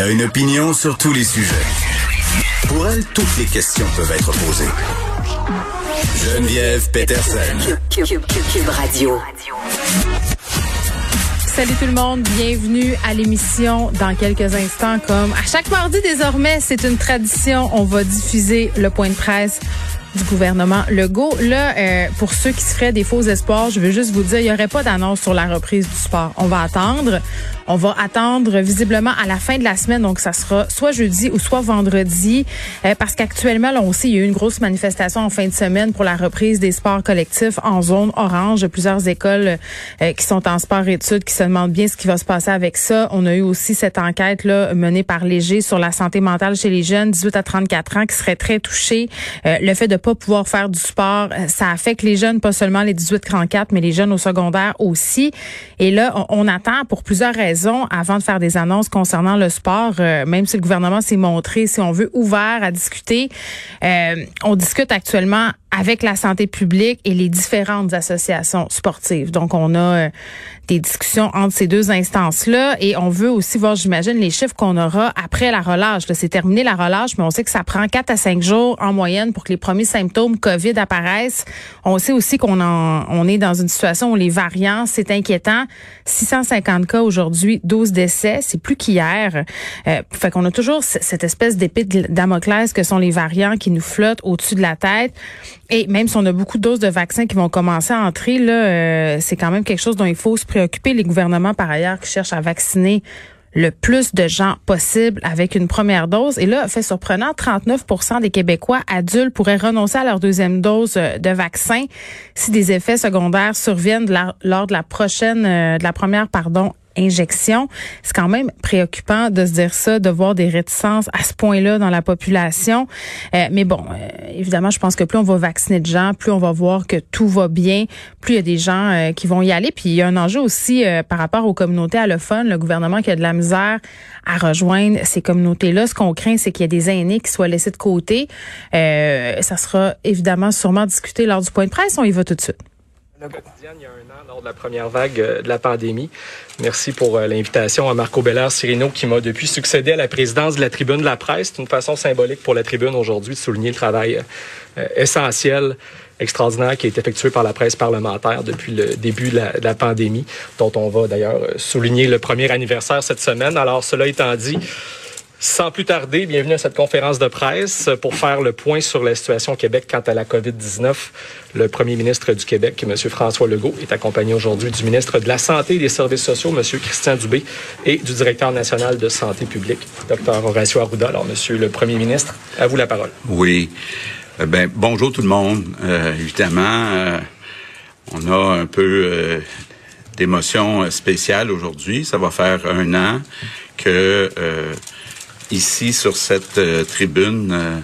Elle a une opinion sur tous les sujets. Pour elle, toutes les questions peuvent être posées. Geneviève Peterson. Cube, Radio. Salut tout le monde, bienvenue à l'émission dans quelques instants. Comme à chaque mardi désormais, c'est une tradition, on va diffuser le point de presse du gouvernement Legault. Là, euh, pour ceux qui se feraient des faux espoirs, je veux juste vous dire, il n'y aurait pas d'annonce sur la reprise du sport. On va attendre. On va attendre visiblement à la fin de la semaine, donc ça sera soit jeudi ou soit vendredi, euh, parce qu'actuellement, là, sait, il y a eu une grosse manifestation en fin de semaine pour la reprise des sports collectifs en zone orange. Plusieurs écoles euh, qui sont en sport-études qui se demandent bien ce qui va se passer avec ça. On a eu aussi cette enquête là menée par Léger sur la santé mentale chez les jeunes 18 à 34 ans qui seraient très touchés. le fait de pas pouvoir faire du sport, euh, ça affecte les jeunes, pas seulement les 18-34, mais les jeunes au secondaire aussi. Et là, on, attend pour plusieurs raisons avant de faire des annonces concernant le sport, euh, même si le gouvernement s'est montré, si on veut, ouvert à discuter. Euh, on discute actuellement avec la santé publique et les différentes associations sportives. Donc, on a euh, des discussions entre ces deux instances-là et on veut aussi voir, j'imagine, les chiffres qu'on aura après la relâche. C'est terminé la relâche, mais on sait que ça prend 4 à 5 jours en moyenne pour que les premiers symptômes COVID apparaissent. On sait aussi qu'on on est dans une situation où les variants, c'est inquiétant. 650 cas aujourd'hui, 12 décès, c'est plus qu'hier. Euh, fait qu'on a toujours cette espèce d'épée de Damoclès que sont les variants qui nous flottent au-dessus de la tête. Et même si on a beaucoup de doses de vaccins qui vont commencer à entrer, là, euh, c'est quand même quelque chose dont il faut se préoccuper. Les gouvernements, par ailleurs, qui cherchent à vacciner le plus de gens possible avec une première dose. Et là, fait surprenant, 39% des Québécois adultes pourraient renoncer à leur deuxième dose euh, de vaccin si des effets secondaires surviennent lors de la prochaine, euh, de la première, pardon, injection. C'est quand même préoccupant de se dire ça, de voir des réticences à ce point-là dans la population. Euh, mais bon, euh, évidemment, je pense que plus on va vacciner de gens, plus on va voir que tout va bien, plus il y a des gens euh, qui vont y aller. Puis il y a un enjeu aussi par rapport aux communautés allophones, le gouvernement qui a de la misère à rejoindre ces communautés-là. Ce qu'on craint, c'est qu'il y ait des aînés qui soient laissés de côté. ça sera évidemment sûrement discuté lors du point de presse. On y va tout de suite il y a un an, lors de la première vague euh, de la pandémie. Merci pour euh, l'invitation à Marco Bellard Cirino qui m'a depuis succédé à la présidence de la tribune de la presse. C'est une façon symbolique pour la tribune aujourd'hui de souligner le travail euh, essentiel extraordinaire qui est effectué par la presse parlementaire depuis le début de la, pandémie, dont on va d'ailleurs souligner le premier anniversaire cette semaine. Alors, cela étant dit, sans plus tarder, bienvenue à cette conférence de presse pour faire le point sur la situation au Québec quant à la COVID-19. Le premier ministre du Québec, M. François Legault, est accompagné aujourd'hui du ministre de la Santé et des Services sociaux, M. Christian Dubé, et du directeur national de santé publique, Dr. Horacio Arruda. Alors, Monsieur le premier ministre, à vous la parole. Oui. Euh, ben, bonjour tout le monde. Euh, évidemment, euh, on a un peu d'émotion spéciale aujourd'hui. Ça va faire un an que ici sur cette euh, tribune, euh,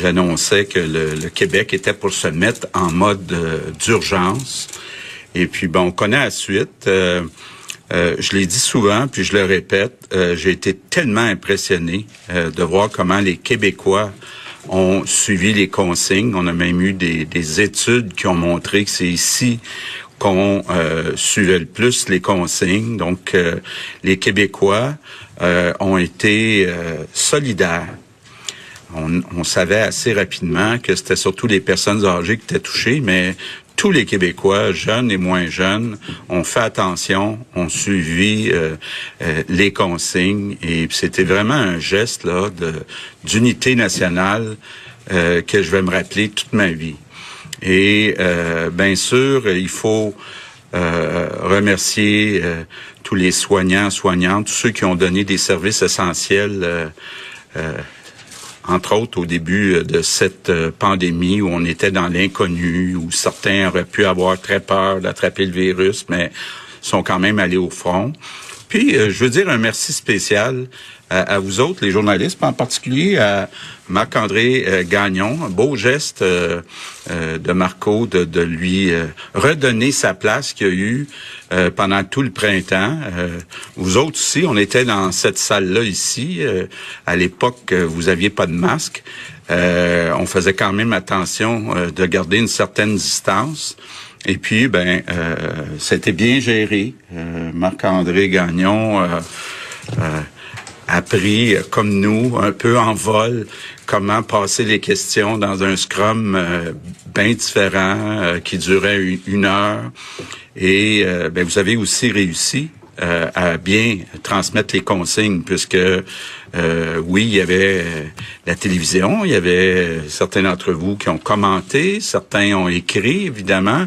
j'annonçais que le, Québec était pour se mettre en mode euh, d'urgence. Et puis, bon, on connaît la suite. je l'ai dit souvent, puis je le répète, j'ai été tellement impressionné de voir comment les Québécois ont suivi les consignes. On a même eu des études qui ont montré que c'est ici qu'on suivait le plus les consignes. Donc, les Québécois euh, ont été euh, solidaires. On, savait assez rapidement que c'était surtout les personnes âgées qui étaient touchées, mais tous les Québécois, jeunes et moins jeunes, ont fait attention, ont suivi euh, les consignes et c'était vraiment un geste là d'unité nationale que je vais me rappeler toute ma vie. Et bien sûr, il faut remercier tous les soignants, soignantes, tous ceux qui ont donné des services essentiels euh, euh, entre autres au début de cette pandémie où on était dans l'inconnu, où certains auraient pu avoir très peur d'attraper le virus, mais sont quand même allés au front. Puis, je veux dire un merci spécial à, vous autres, les journalistes, en particulier à Marc-André euh, Gagnon. Un beau geste euh, euh, de Marco de, de lui redonner sa place qu'il a eu pendant tout le printemps. vous autres aussi, on était dans cette salle-là ici. à l'époque, vous aviez pas de masque. on faisait quand même attention de garder une certaine distance. Et puis, ben, c'était bien géré. Marc-André Gagnon appris, euh, comme nous, un peu en vol, comment passer les questions dans un scrum euh, bien différent euh, qui durait une, heure. Et ben, vous avez aussi réussi à bien transmettre les consignes, puisque oui, il y avait la télévision, il y avait certains d'entre vous qui ont commenté, certains ont écrit, évidemment,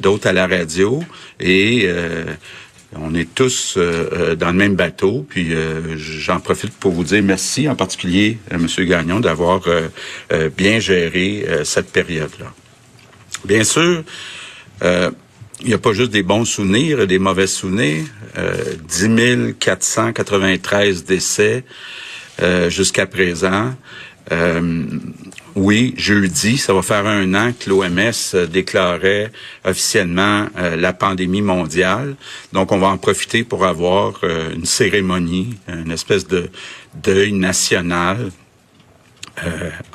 d'autres à la radio, et on est tous euh, euh, dans le même bateau, puis euh, j'en profite pour vous dire merci, en particulier à M. Gagnon, d'avoir bien géré cette période-là. Bien sûr, il n'y a pas juste des bons souvenirs et des mauvais souvenirs. 10 493 décès jusqu'à présent. Euh, oui, jeudi, ça va faire un an que l'OMS euh, déclarait officiellement euh, la pandémie mondiale. Donc, on va en profiter pour avoir une cérémonie, une espèce de deuil national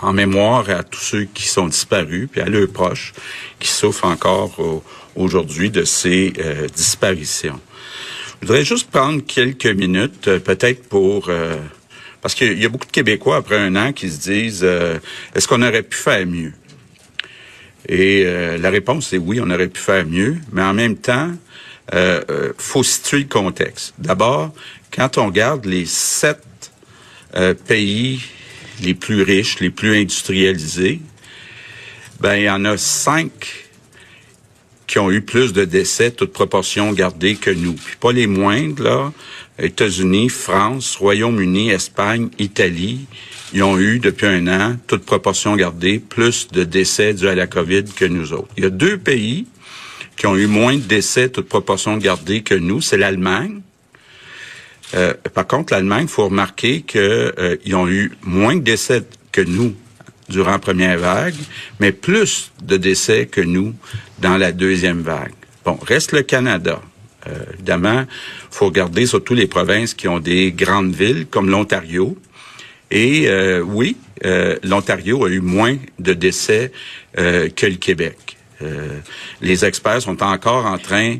en mémoire à tous ceux qui sont disparus, puis à leurs proches qui souffrent encore aujourd'hui de ces disparitions. Je voudrais juste prendre quelques minutes, peut-être pour parce qu'il y a beaucoup de Québécois après un an qui se disent euh, est-ce qu'on aurait pu faire mieux? Et euh, la réponse est oui, on aurait pu faire mieux, mais en même temps, euh, faut situer le contexte. D'abord, quand on regarde les sept pays les plus riches, les plus industrialisés, ben il y en a cinq qui ont eu plus de décès, toute proportion gardée que nous. Puis pas les moindres, là. États-Unis, France, Royaume-Uni, Espagne, Italie, ils ont eu depuis un an, toute proportion gardée, plus de décès dus à la COVID que nous autres. Il y a deux pays qui ont eu moins de décès, toute proportion gardée que nous, c'est l'Allemagne. Euh, par contre, l'Allemagne, faut remarquer qu'ils euh, ont eu moins de décès que nous durant la première vague, mais plus de décès que nous dans la deuxième vague. Bon, reste le Canada. Euh, évidemment, faut regarder surtout les provinces qui ont des grandes villes comme l'Ontario. Et euh, oui, euh, l'Ontario a eu moins de décès que le Québec. les experts sont encore en train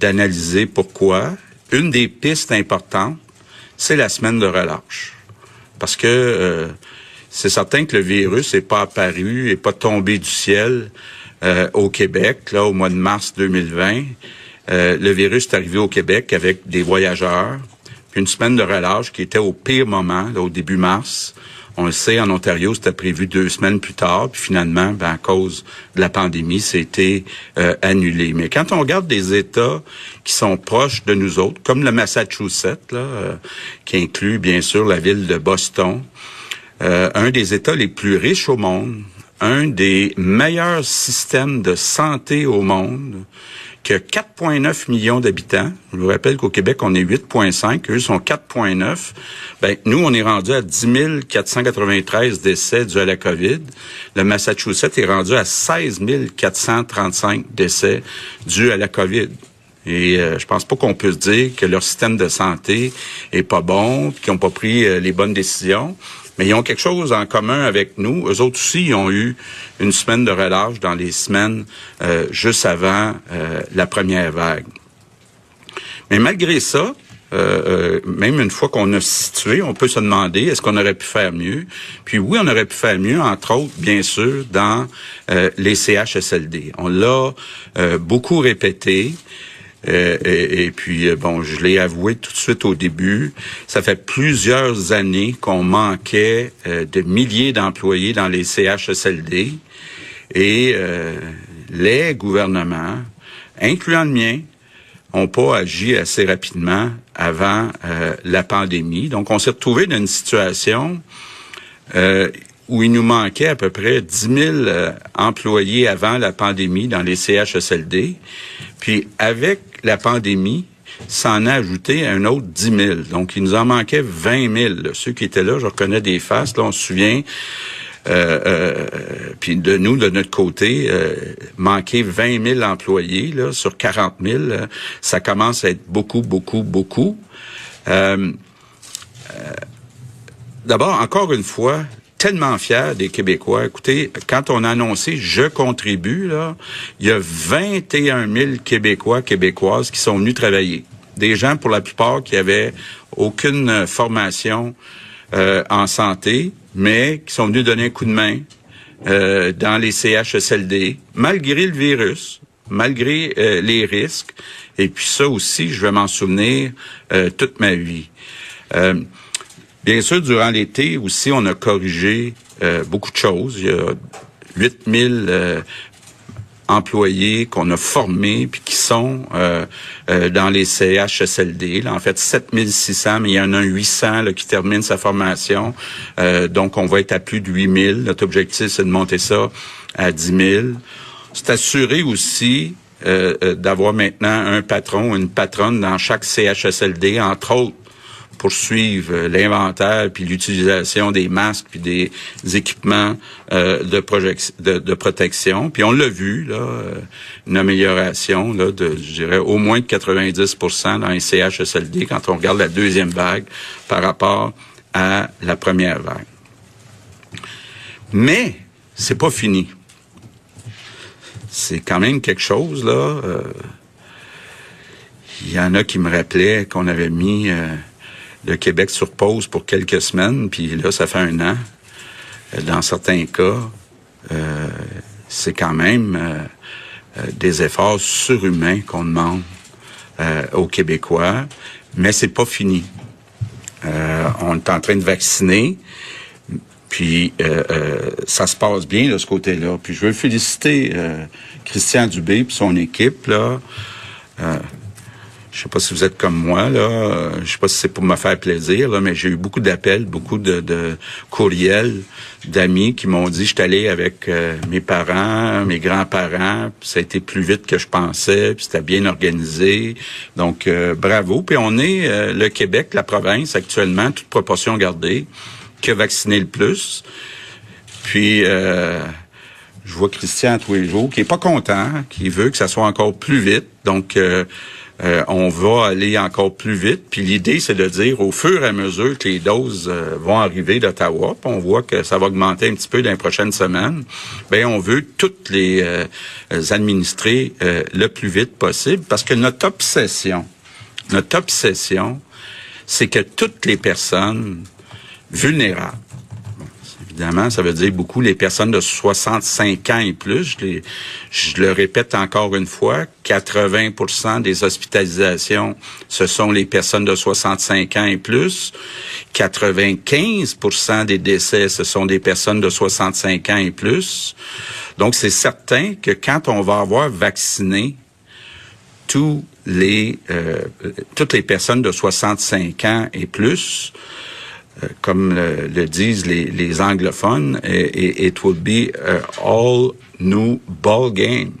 d'analyser pourquoi. Une des pistes importantes, c'est la semaine de relâche. Parce que c'est certain que le virus n'est pas apparu, n'est pas tombé du ciel au Québec, là, au mois de mars 2020. Euh, le virus est arrivé au Québec avec des voyageurs, une semaine de relâche qui était au pire moment, là, au début mars. On le sait, en Ontario, c'était prévu deux semaines plus tard, puis finalement, ben, à cause de la pandémie, c'était euh, annulé. Mais quand on regarde des États qui sont proches de nous autres, comme le Massachusetts, là, euh, qui inclut bien sûr la ville de Boston, un des États les plus riches au monde, un des meilleurs systèmes de santé au monde, qui a 4,9 millions d'habitants. Je vous rappelle qu'au Québec, on est 8,5. Eux sont 4,9. Ben, nous, on est rendu à 10 493 décès dus à la COVID. Le Massachusetts est rendu à 16 435 décès dus à la COVID. Et euh, je pense pas qu'on puisse dire que leur système de santé est pas bon, qu'ils n'ont pas pris euh, les bonnes décisions mais ils ont quelque chose en commun avec nous. Eux autres aussi, ils ont eu une semaine de relâche dans les semaines euh, juste avant euh, la première vague. Mais malgré ça, euh, même une fois qu'on a situé, on peut se demander est-ce qu'on aurait pu faire mieux? Puis oui, on aurait pu faire mieux, entre autres, bien sûr, dans les CHSLD. On l'a beaucoup répété. Euh, et, puis, euh, bon, je l'ai avoué tout de suite au début, ça fait plusieurs années qu'on manquait euh, de milliers d'employés dans les CHSLD et les gouvernements, incluant le mien, ont pas agi assez rapidement avant la pandémie. Donc, on s'est retrouvé dans une situation où il nous manquait à peu près 10 000 employés avant la pandémie dans les CHSLD. Puis avec la pandémie, s'en a ajouté un autre 10 000. Donc, il nous en manquait 20 000. Ceux qui étaient là, je reconnais des faces, là, on se souvient. Euh, euh, puis de nous, de notre côté, euh, manquer 20 000 employés là, sur 40 000, ça commence à être beaucoup, beaucoup, beaucoup. D'abord, encore une fois, tellement fier des Québécois. Écoutez, quand on a annoncé je contribue, là, il y a 21 000 Québécois, Québécoises qui sont venus travailler. Des gens, pour la plupart, qui avaient aucune formation euh, en santé, mais qui sont venus donner un coup de main euh, dans les CHSLD, malgré le virus, malgré euh, les risques. Et puis ça aussi, je vais m'en souvenir toute ma vie. Bien sûr, durant l'été aussi, on a corrigé euh, beaucoup de choses. Il y a 8000 euh, employés qu'on a formés puis qui sont euh, dans les CHSLD. Là, en fait, 7600, mais il y en a un 800 là, qui termine sa formation. donc, on va être à plus de 8000. Notre objectif, c'est de monter ça à 10 000. C'est assuré aussi d'avoir maintenant un patron ou une patronne dans chaque CHSLD, entre autres poursuivre euh, l'inventaire puis l'utilisation des masques puis des, équipements euh, de, de, protection. Puis on l'a vu là, euh, une amélioration là de, je dirais, au moins de 90% dans les CHSLD quand on regarde la deuxième vague par rapport à la première vague. Mais c'est pas fini. C'est quand même quelque chose là. Il y en a qui me rappelaient qu'on avait mis le Québec sur pause pour quelques semaines, puis là, ça fait un an. Euh, dans certains cas, euh, c'est quand même euh, des efforts surhumains qu'on demande aux Québécois, mais c'est pas fini. on est en train de vacciner, puis ça se passe bien de ce côté-là. Puis je veux féliciter Christian Dubé et son équipe là. Je sais pas si vous êtes comme moi là. Je sais pas si c'est pour me faire plaisir là, mais j'ai eu beaucoup d'appels, beaucoup de, de courriels d'amis qui m'ont dit je suis allé avec euh, mes parents, mes grands-parents, ça a été plus vite que je pensais, puis c'était bien organisé. Donc euh, bravo. Puis on est euh, le Québec, la province actuellement, toute proportion gardée, qui a vacciné le plus. Puis je vois Christian tous les jours qui est pas content, qui veut que ça soit encore plus vite. Donc euh, on va aller encore plus vite. Puis l'idée, c'est de dire au fur et à mesure que les doses euh, vont arriver d'Ottawa, on voit que ça va augmenter un petit peu dans les prochaines semaines, ben on veut toutes les euh, administrer le plus vite possible parce que notre obsession, notre obsession, c'est que toutes les personnes vulnérables évidemment, ça veut dire beaucoup les personnes de 65 ans et plus. Je, le répète encore une fois, 80% des hospitalisations, ce sont les personnes de 65 ans et plus. 95% des décès, ce sont des personnes de 65 ans et plus. Donc, c'est certain que quand on va avoir vacciné tous les, euh, toutes les personnes de 65 ans et plus, comme le, disent les, anglophones, it will be all new ball game.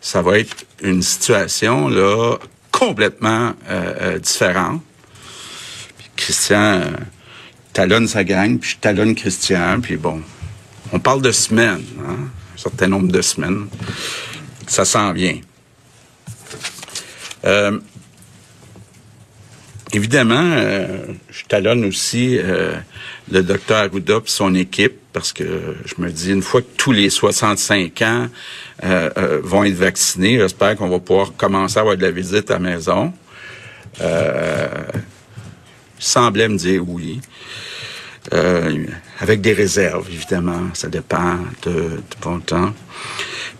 Ça va être une situation là complètement euh, euh, différente. Christian talonne sa gang, puis je talonne Christian, puis bon, on parle de semaines, hein, un certain nombre de semaines. Ça s'en vient. Évidemment, euh, je talonne aussi euh, le docteur Arruda et son équipe parce que je me dis, une fois que tous les 65 ans euh, vont être vaccinés, j'espère qu'on va pouvoir commencer à avoir de la visite à la maison. Euh, semblait me dire oui. avec des réserves, évidemment. Ça dépend de, de bon temps.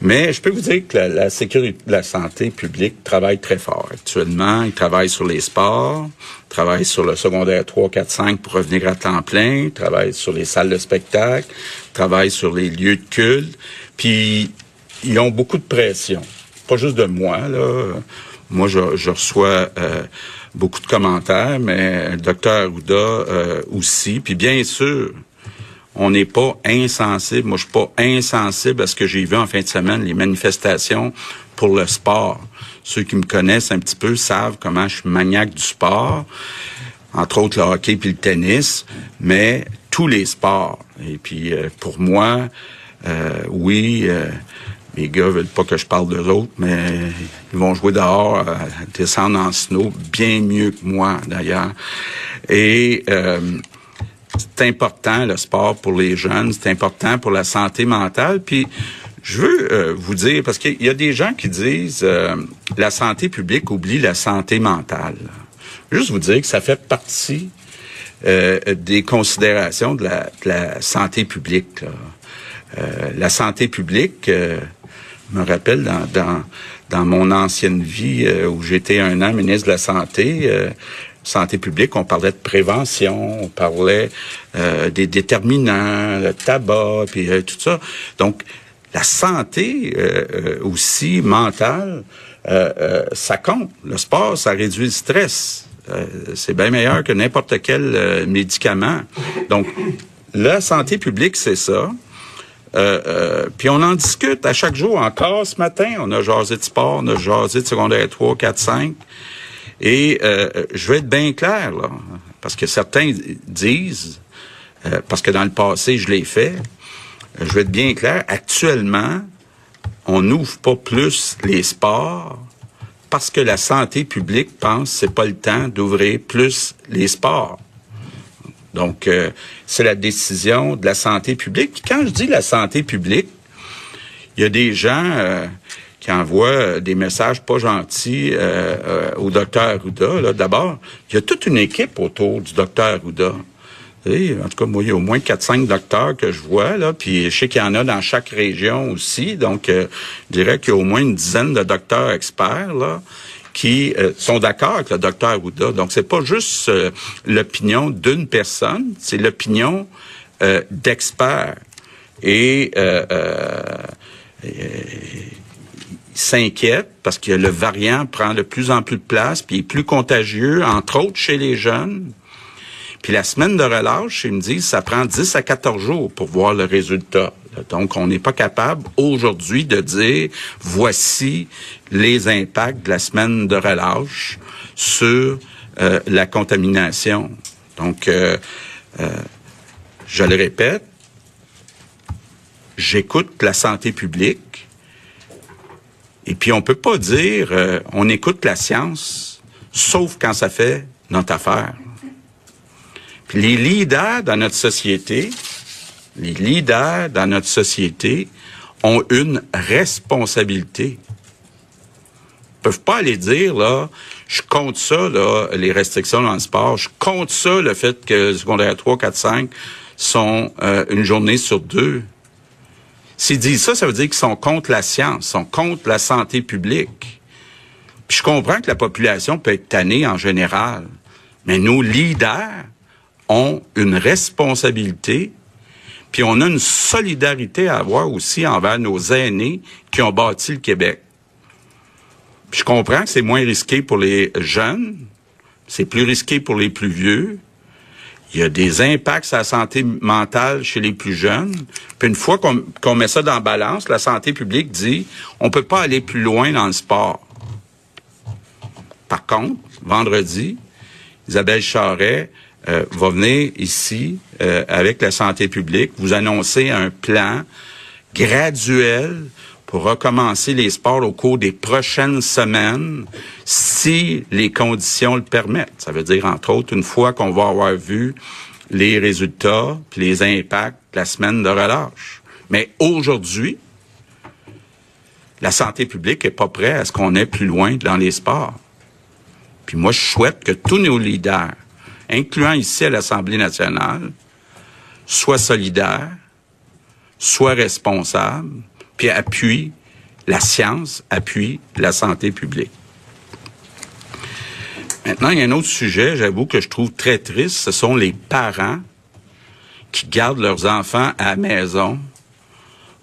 Mais je peux vous dire que la, sécurité de la santé publique travaille très fort actuellement. Ils travaillent sur les sports, travaillent sur le secondaire 3, 4, 5 pour revenir à temps plein, travaillent sur les salles de spectacle, travaillent sur les lieux de culte. Puis, ils ont beaucoup de pression. Pas juste de moi, là. Moi, je, reçois euh, beaucoup de commentaires, mais le docteur Arruda euh, aussi. Puis bien sûr, on n'est pas insensible. Moi, je suis pas insensible à ce que j'ai vu en fin de semaine, les manifestations pour le sport. Ceux qui me connaissent un petit peu savent comment je suis maniaque du sport, entre autres le hockey puis le tennis, mais tous les sports. Et puis, euh, pour moi, euh, oui, euh, les gars veulent pas que je parle d'eux autres, mais ils vont jouer dehors, euh, descendre en snow, bien mieux que moi d'ailleurs. Et euh, c'est important le sport pour les jeunes, c'est important pour la santé mentale. Puis je veux euh, vous dire parce qu'il y a des gens qui disent euh, la santé publique oublie la santé mentale. Juste vous dire que ça fait partie euh, des considérations de la, de la santé publique. Euh, la santé publique, euh, me rappelle dans, dans, dans mon ancienne vie euh, où j'étais un an ministre de la Santé, euh, santé publique, on parlait de prévention, on parlait euh, des déterminants, le tabac, puis euh, tout ça. Donc, la santé euh, euh, aussi mentale, ça compte. Le sport, ça réduit le stress. C'est bien meilleur que n'importe quel médicament. Donc, la santé publique, c'est ça. Puis on en discute à chaque jour. Encore ce matin, on a jasé de sport, on a jasé de secondaire 3, 4, 5. Et euh, je vais être bien clair, là, parce que certains disent, euh, parce que dans le passé, je l'ai fait, je vais être bien clair, actuellement, on n'ouvre pas plus les sports parce que la santé publique pense que c'est pas le temps d'ouvrir plus les sports. Donc, euh, c'est la décision de la santé publique. Quand je dis la santé publique, il y a des gens euh, qui envoient euh, des messages pas gentils euh, euh, au docteur Arruda. D'abord, il y a toute une équipe autour du docteur Arruda. En tout cas, moi, il y a au moins 4-5 docteurs que je vois, là, puis je sais qu'il y en a dans chaque région aussi. Donc, euh, je dirais qu'il y a au moins une dizaine de docteurs experts, là, qui euh, sont d'accord avec le docteur Arruda. Donc, c'est pas juste euh, l'opinion d'une personne, c'est l'opinion euh, d'experts. Et euh, s'inquiète parce que le variant prend de plus en plus de place, puis est plus contagieux, entre autres chez les jeunes. Puis la semaine de relâche, ils me disent, ça prend 10 à 14 jours pour voir le résultat. Donc, on n'est pas capable aujourd'hui de dire, voici les impacts de la semaine de relâche sur euh, la contamination. Donc, euh, euh, je le répète, j'écoute la santé publique. Et puis, on peut pas dire, euh, on écoute la science, sauf quand ça fait notre affaire. Puis les leaders dans notre société, les leaders dans notre société ont une responsabilité. Ils peuvent pas aller dire, là, je compte ça, là, les restrictions dans le sport, je compte ça, le fait que secondaire 3, 4, 5 sont euh, une journée sur deux. S'ils disent ça, ça veut dire qu'ils sont contre la science, sont contre la santé publique. Puis je comprends que la population peut être tannée en général, mais nos leaders ont une responsabilité, puis on a une solidarité à avoir aussi envers nos aînés qui ont bâti le Québec. Puis je comprends que c'est moins risqué pour les jeunes, c'est plus risqué pour les plus vieux. Il y a des impacts sur la santé mentale chez les plus jeunes. Puis une fois qu'on met ça dans la balance, la santé publique dit on peut pas aller plus loin dans le sport. Par contre, vendredi, Isabelle Charret euh, va venir ici euh, avec la santé publique, vous annoncer un plan graduel pour recommencer les sports au cours des prochaines semaines, si les conditions le permettent. Ça veut dire, entre autres, une fois qu'on va avoir vu les résultats puis les impacts de la semaine de relâche. Mais aujourd'hui, la santé publique est pas prête à ce qu'on aille plus loin dans les sports. Puis moi, je souhaite que tous nos leaders, incluant ici à l'Assemblée nationale, soient solidaires, soient responsables, puis appuient la science, appuient la santé publique. Maintenant, il y a un autre sujet, j'avoue, que je trouve très triste, ce sont les parents qui gardent leurs enfants à la maison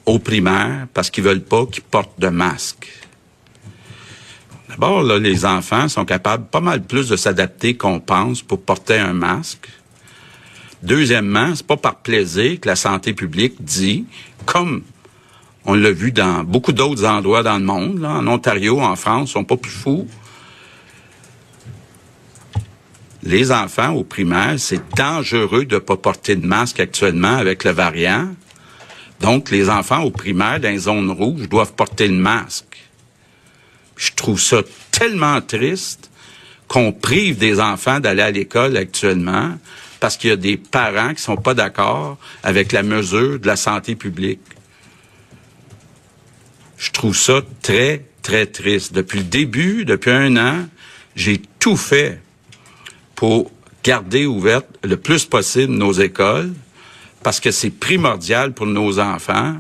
au primaire parce qu'ils veulent pas qu'ils portent de masque. D'abord, là, les enfants sont capables pas mal plus de s'adapter qu'on pense pour porter un masque. Deuxièmement, c'est pas par plaisir que la santé publique dit, comme on l'a vu dans beaucoup d'autres endroits dans le monde, en Ontario, en France, sont pas plus fous. Les enfants au primaire, c'est dangereux de pas porter de masque actuellement avec le variant. Donc, les enfants au primaire, dans les zones rouges, doivent porter le masque. Je trouve ça tellement triste qu'on prive des enfants d'aller à l'école actuellement parce qu'il y a des parents qui sont pas d'accord avec la mesure de la santé publique. Je trouve ça très, très triste. Depuis le début, depuis un an, j'ai tout fait pour garder ouvertes le plus possible nos écoles parce que c'est primordial pour nos enfants.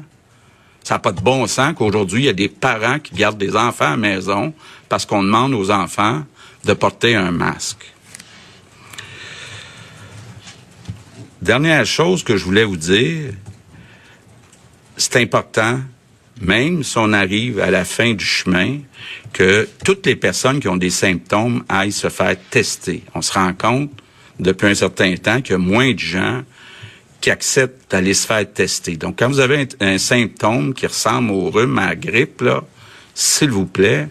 Ça n'a pas de bon sens qu'aujourd'hui, il y a des parents qui gardent des enfants à la maison parce qu'on demande aux enfants de porter un masque. Dernière chose que je voulais vous dire, c'est important, même si on arrive à la fin du chemin, que toutes les personnes qui ont des symptômes aillent se faire tester. On se rend compte depuis un certain temps qu'il y a moins de gens qui acceptent d'aller se faire tester. Donc, quand vous avez un, symptôme qui ressemble au rhume, à la grippe, s'il vous plaît,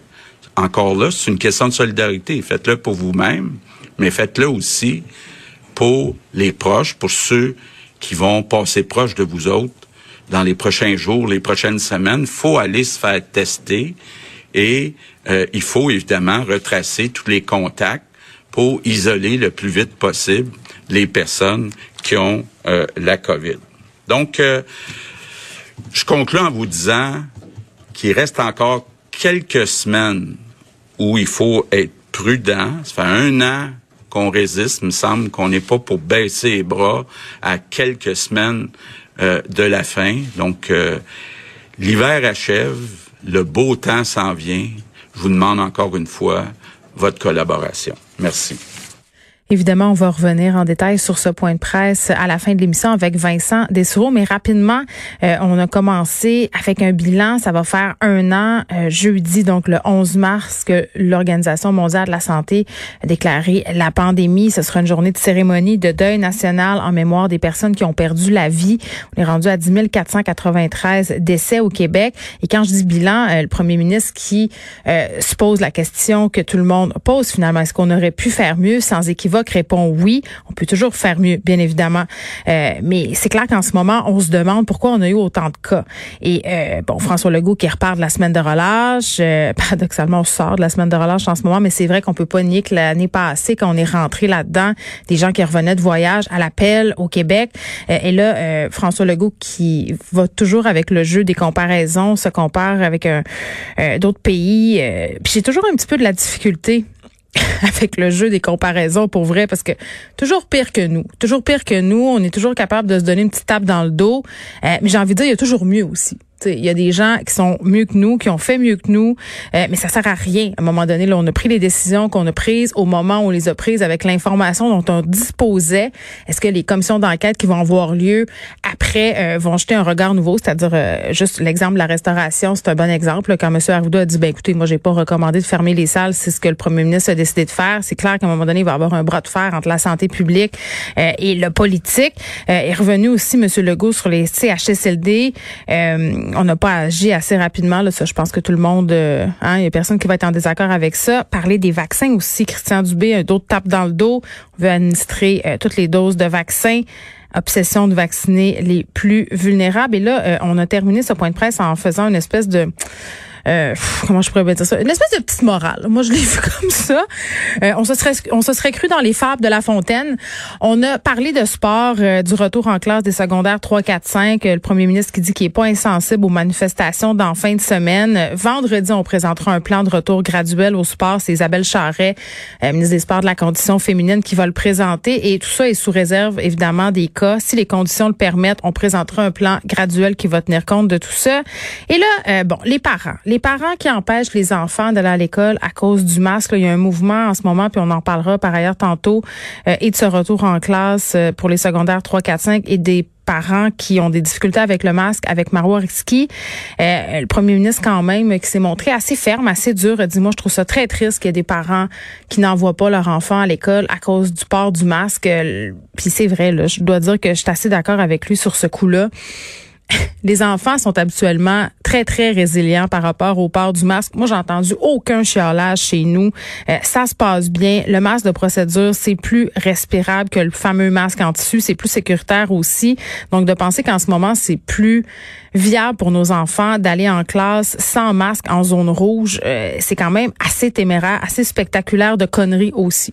encore là, c'est une question de solidarité. Faites-le pour vous-même, mais faites-le aussi pour les proches, pour ceux qui vont passer proche de vous autres dans les prochains jours, les prochaines semaines. faut aller se faire tester et euh, il faut évidemment retracer tous les contacts pour isoler le plus vite possible les personnes qui ont euh, la COVID. Donc, euh, je conclue en vous disant qu'il reste encore quelques semaines où il faut être prudent. Ça fait un an qu'on résiste. Il me semble qu'on n'est pas pour baisser les bras à quelques semaines euh, de la fin. Donc, euh, l'hiver achève, le beau temps s'en vient. Je vous demande encore une fois votre collaboration. Merci. Évidemment, on va revenir en détail sur ce point de presse à la fin de l'émission avec Vincent Dessoureau, mais rapidement, euh, on a commencé avec un bilan. Ça va faire un an, euh, jeudi, donc le 11 mars, que l'Organisation mondiale de la santé a déclaré la pandémie. Ce sera une journée de cérémonie de deuil national en mémoire des personnes qui ont perdu la vie. On est rendu à 10 493 décès au Québec. Et quand je dis bilan, euh, le premier ministre qui se pose la question que tout le monde pose finalement, est-ce qu'on aurait pu faire mieux sans équivoque? Répond oui. On peut toujours faire mieux, bien évidemment. Euh, mais c'est clair qu'en ce moment, on se demande pourquoi on a eu autant de cas. Et euh, bon, François Legault qui repart de la semaine de relâche. Euh, paradoxalement, on sort de la semaine de relâche en ce moment, mais c'est vrai qu'on peut pas nier que l'année passée, quand on est rentré là-dedans, des gens qui revenaient de voyage à l'appel au Québec. et là, François Legault qui va toujours avec le jeu des comparaisons, se compare avec d'autres pays. Puis j'ai toujours un petit peu de la difficulté avec le jeu des comparaisons pour vrai parce que toujours pire que nous, toujours pire que nous, on est toujours capable de se donner une petite tape dans le dos, euh, mais j'ai envie de dire il y a toujours mieux aussi. Il y a des gens qui sont mieux que nous, qui ont fait mieux que nous, euh, mais ça sert à rien. À un moment donné, là, on a pris les décisions qu'on a prises au moment où on les a prises avec l'information dont on disposait. Est-ce que les commissions d'enquête qui vont avoir lieu après euh, vont jeter un regard nouveau, c'est-à-dire euh, juste l'exemple de la restauration, c'est un bon exemple. Quand M. Arruda a dit, ben écoutez, moi j'ai pas recommandé de fermer les salles, c'est ce que le premier ministre a décidé de faire. C'est clair qu'à un moment donné, il va y avoir un bras de fer entre la santé publique et le politique. est revenu aussi M. Legault sur les CHSLD on n'a pas agi assez rapidement. Là, ça, je pense que tout le monde, euh, hein, il y a personne qui va être en désaccord avec ça. Parler des vaccins aussi, Christian Dubé, d'autres tapes dans le dos. On veut administrer euh, toutes les doses de vaccins obsession de vacciner les plus vulnérables. Et là, euh, on a terminé ce point de presse en faisant une espèce de euh, comment je pourrais dire ça, une espèce de petite morale. Moi, je l'ai vu comme ça. Euh, on se serait, on se serait cru dans les fables de La Fontaine. On a parlé de sport, euh, du retour en classe des secondaires 3, 4, 5. le premier ministre qui dit qu'il est pas insensible aux manifestations d'en fin de semaine. Vendredi, on présentera un plan de retour graduel au sport. C'est Isabelle Charret, ministre des Sports de la Condition féminine, qui va le présenter. Et tout ça est sous réserve, évidemment, des cas. Si les conditions le permettent, on présentera un plan graduel qui va tenir compte de tout ça. Et là, bon, les parents parents qui empêchent les enfants d'aller à l'école à cause du masque, il y a un mouvement en ce moment, puis on en parlera par ailleurs tantôt, euh, et de ce retour en classe euh, pour les secondaires 3, 4, 5 et des parents qui ont des difficultés avec le masque, avec Marois Risky. Euh, le premier ministre, quand même, qui s'est montré assez ferme, assez dur, a dit, moi, je trouve ça très triste qu'il y ait des parents qui n'envoient pas leur enfant à l'école à cause du port du masque. Puis c'est vrai, là, je dois dire que je suis assez d'accord avec lui sur ce coup-là. les enfants sont habituellement très, très résilients par rapport au port du masque. Moi, j'ai entendu aucun chialage chez nous. Euh, ça se passe bien. Le masque de procédure, c'est plus respirable que le fameux masque en tissu. C'est plus sécuritaire aussi. Donc, de penser qu'en ce moment, c'est plus viable pour nos enfants d'aller en classe sans masque en zone rouge, euh, c'est quand même assez téméraire, assez spectaculaire de conneries aussi.